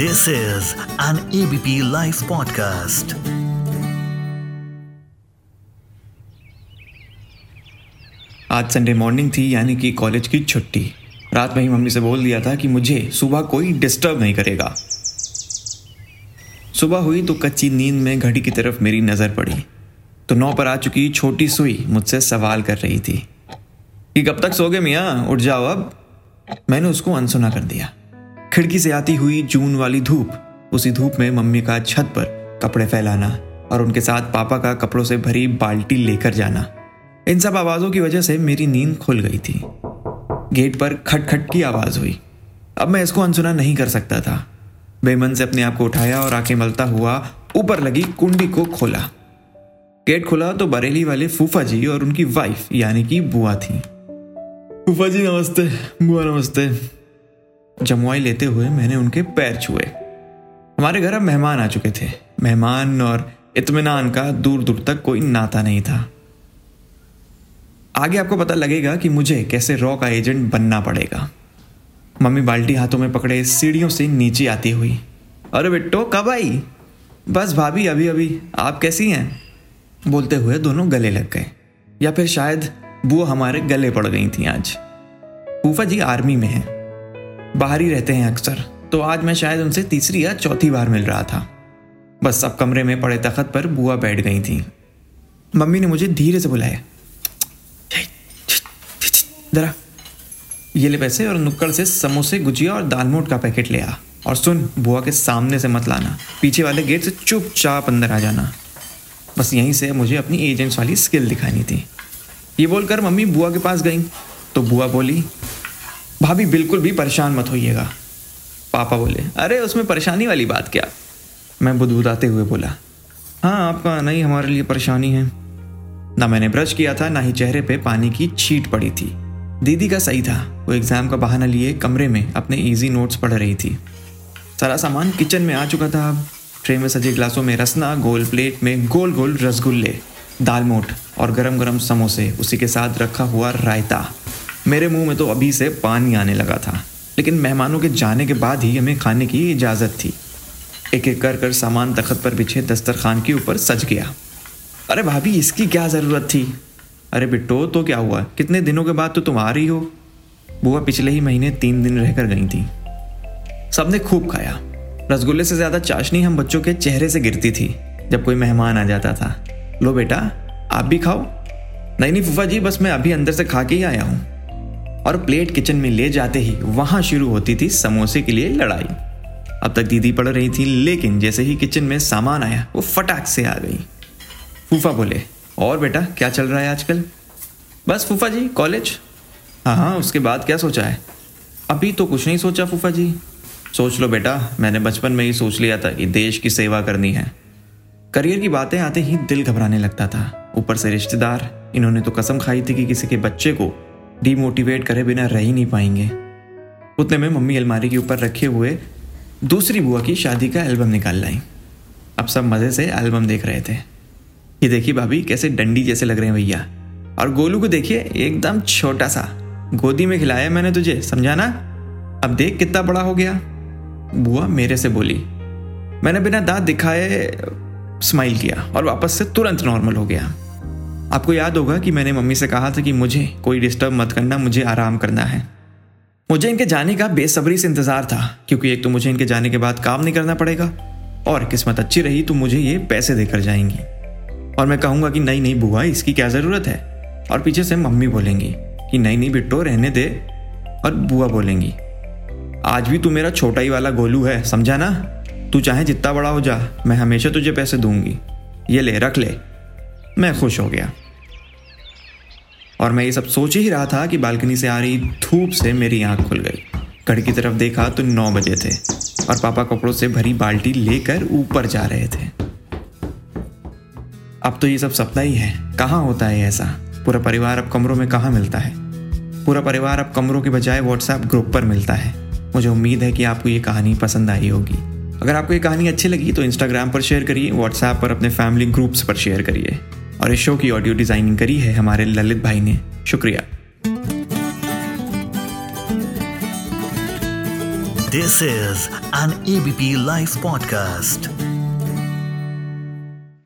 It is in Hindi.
This is an ABP Life podcast. आज संडे मॉर्निंग थी, यानी कि कॉलेज की छुट्टी। रात में ही मम्मी से बोल दिया था कि मुझे सुबह कोई डिस्टर्ब नहीं करेगा। सुबह हुई तो कच्ची नींद में घड़ी की तरफ़ मेरी नज़र पड़ी। तो नौ पर आ चुकी छोटी सुई मुझसे सवाल कर रही थी कि, कब तक सोगे मियाँ? उठ जाओ अब। मैंने उसको अनसुना कर दिया। खिड़की से आती हुई जून वाली धूप। उसी धूप में मम्मी का छत पर कपड़े फैलाना और उनके साथ पापा का कपड़ों से भरी बाल्टी लेकर जाना। इन सब आवाज़ों की वजह से मेरी नींद खुल गई थी। गेट पर खटखट की आवाज़ हुई। अब मैं इसको अनसुना नहीं कर सकता था। बेमन से अपने आप को उठाया और आँखें मलता हुआ ऊपर लगी कुंडी को खोला। गेट खुला तो बरेली वाले फूफा जी और उनकी वाइफ यानी कि बुआ थी। फूफा जी, नमस्ते। बुआ, नमस्ते। जमुआई लेते हुए मैंने उनके पैर छुए। हमारे घर अब मेहमान आ चुके थे। मेहमान और इतमान का दूर दूर तक कोई नाता नहीं था। आगे आपको पता लगेगा कि मुझे कैसे रॉ का एजेंट बनना पड़ेगा। मम्मी बाल्टी हाथों में पकड़े सीढ़ियों से नीचे आती हुई, अरे बिट्टो कब आई? बस भाभी, अभी अभी, आप कैसी हैं? बोलते हुए दोनों गले लग गए। या फिर शायद बुआ हमारे गले पड़ गई थी आज। फूफा जी आर्मी में हैं। बाहर ही रहते हैं अक्सर। तो आज मैं शायद उनसे तीसरी या चौथी बार मिल रहा था। बस अब कमरे में पड़े तखत पर बुआ बैठ गई थी। मम्मी ने मुझे धीरे से बुलाया। जरा, ये ले पैसे और नुक्कड़ से समोसे, गुजिया और दालमोट का पैकेट ले आ। और सुन, बुआ के सामने से मत लाना। पीछे वाले गेट से चुपचाप अंदर आ जाना। बस यहीं से मुझे अपनी एजेंट्स वाली स्किल दिखानी थी। ये बोलकर मम्मी बुआ के पास गई। तो बुआ बोली भाभी बिल्कुल भी परेशान मत होइएगा। पापा बोले, अरे, उसमें परेशानी वाली बात क्या? मैं बुदबुदाते हुए बोला हाँ आपका आना ही हमारे लिए परेशानी है। ना मैंने ब्रश किया था, ना ही चेहरे पे पानी की छीट पड़ी थी। दीदी का सही था, वो एग्ज़ाम का बहाना लिए कमरे में अपने इजी नोट्स पढ़ रही थी। सारा सामान किचन में आ चुका था। अब ट्रे में सजे ग्लासों में रसना, गोल प्लेट में गोल गोल रसगुल्ले, दाल मोट और गरम गरम समोसे, उसी के साथ रखा हुआ रायता। मेरे मुँह में तो अभी से पानी आने लगा था, लेकिन मेहमानों के जाने के बाद ही हमें खाने की इजाज़त थी। एक एक कर कर सामान तखत पर बिछे दस्तरखान के ऊपर सज गया। अरे भाभी, इसकी क्या ज़रूरत थी? अरे बिट्टो तो क्या हुआ? कितने दिनों के बाद तो तुम आ रही हो? बुआ पिछले ही महीने तीन दिन रहकर गई थी। सबने खूब खाया। रसगुल्ले से ज़्यादा चाशनी हम बच्चों के चेहरे से गिरती थी, जब कोई मेहमान आ जाता था। लो बेटा, आप भी खाओ। नहीं नहीं, फूफा जी, बस मैं अभी अंदर से खा के ही आया हूँ। और प्लेट किचन में ले जाते ही वहाँ शुरू होती थी समोसे के लिए लड़ाई। अब तक दीदी पढ़ रही थी, लेकिन जैसे ही किचन में सामान आया, वो फटाक से आ गई। फूफा बोले, और बेटा, क्या चल रहा है आजकल? बस फूफा जी, कॉलेज। हाँ हाँ उसके बाद क्या सोचा है? अभी तो कुछ नहीं सोचा फूफा जी। सोच लो बेटा, मैंने बचपन में ही सोच लिया था कि देश की सेवा करनी है। करियर की बातें आते ही दिल घबराने लगता था। ऊपर से रिश्तेदार, इन्होंने तो कसम खाई थी कि किसी के बच्चे को डीमोटिवेट करे बिना रह ही नहीं पाएँगे। उतने में मम्मी अलमारी के ऊपर रखे हुए दूसरी बुआ की शादी का एल्बम निकाल लाई अब सब मज़े से एल्बम देख रहे थे। ये देखिए भाभी, कैसे डंडी जैसे लग रहे हैं भैया। और गोलू को देखिए, एकदम छोटा सा। गोदी में खिलाया मैंने तुझे, समझा ना? अब देख कितना बड़ा हो गया। बुआ मेरे से बोली, मैंने बिना दांत दिखाए स्माइल किया और वापस से तुरंत नॉर्मल हो गया। आपको याद होगा कि मैंने मम्मी से कहा था कि मुझे कोई डिस्टर्ब मत करना, मुझे आराम करना है। मुझे इनके जाने का बेसब्री से इंतज़ार था, क्योंकि एक तो मुझे इनके जाने के बाद काम नहीं करना पड़ेगा, और किस्मत अच्छी रही तो मुझे ये पैसे देकर जाएँगी। और मैं कहूँगा कि नहीं नहीं बुआ, इसकी क्या ज़रूरत है? और पीछे से मम्मी बोलेंगी कि नहीं नहीं बिट्टो, रहने दे, और बुआ बोलेंगी, आज भी तू मेरा छोटा ही वाला गोलू है, समझा ना? तू चाहे जितना बड़ा हो जा, मैं हमेशा तुझे पैसे दूँगी। ये ले, रख ले। मैं खुश हो गया। और मैं ये सब सोच ही रहा था कि बालकनी से आ रही धूप से मेरी आँख खुल गई। घड़ी की तरफ़ देखा तो नौ बजे थे और पापा कपड़ों से भरी बाल्टी लेकर ऊपर जा रहे थे। अब तो ये सब सपना ही है। कहाँ होता है ऐसा? पूरा परिवार अब कमरों में कहाँ मिलता है? पूरा परिवार अब कमरों के बजाय व्हाट्सएप ग्रुप पर मिलता है। मुझे उम्मीद है कि आपको ये कहानी पसंद आई होगी। अगर आपको ये कहानी अच्छी लगी तो इंस्टाग्राम पर शेयर करिए व्हाट्सएप पर अपने फैमिली ग्रुप्स पर शेयर करिए। और इस शो की ऑडियो डिज़ाइनिंग करी है हमारे ललित भाई ने शुक्रिया this is an ABP Live podcast.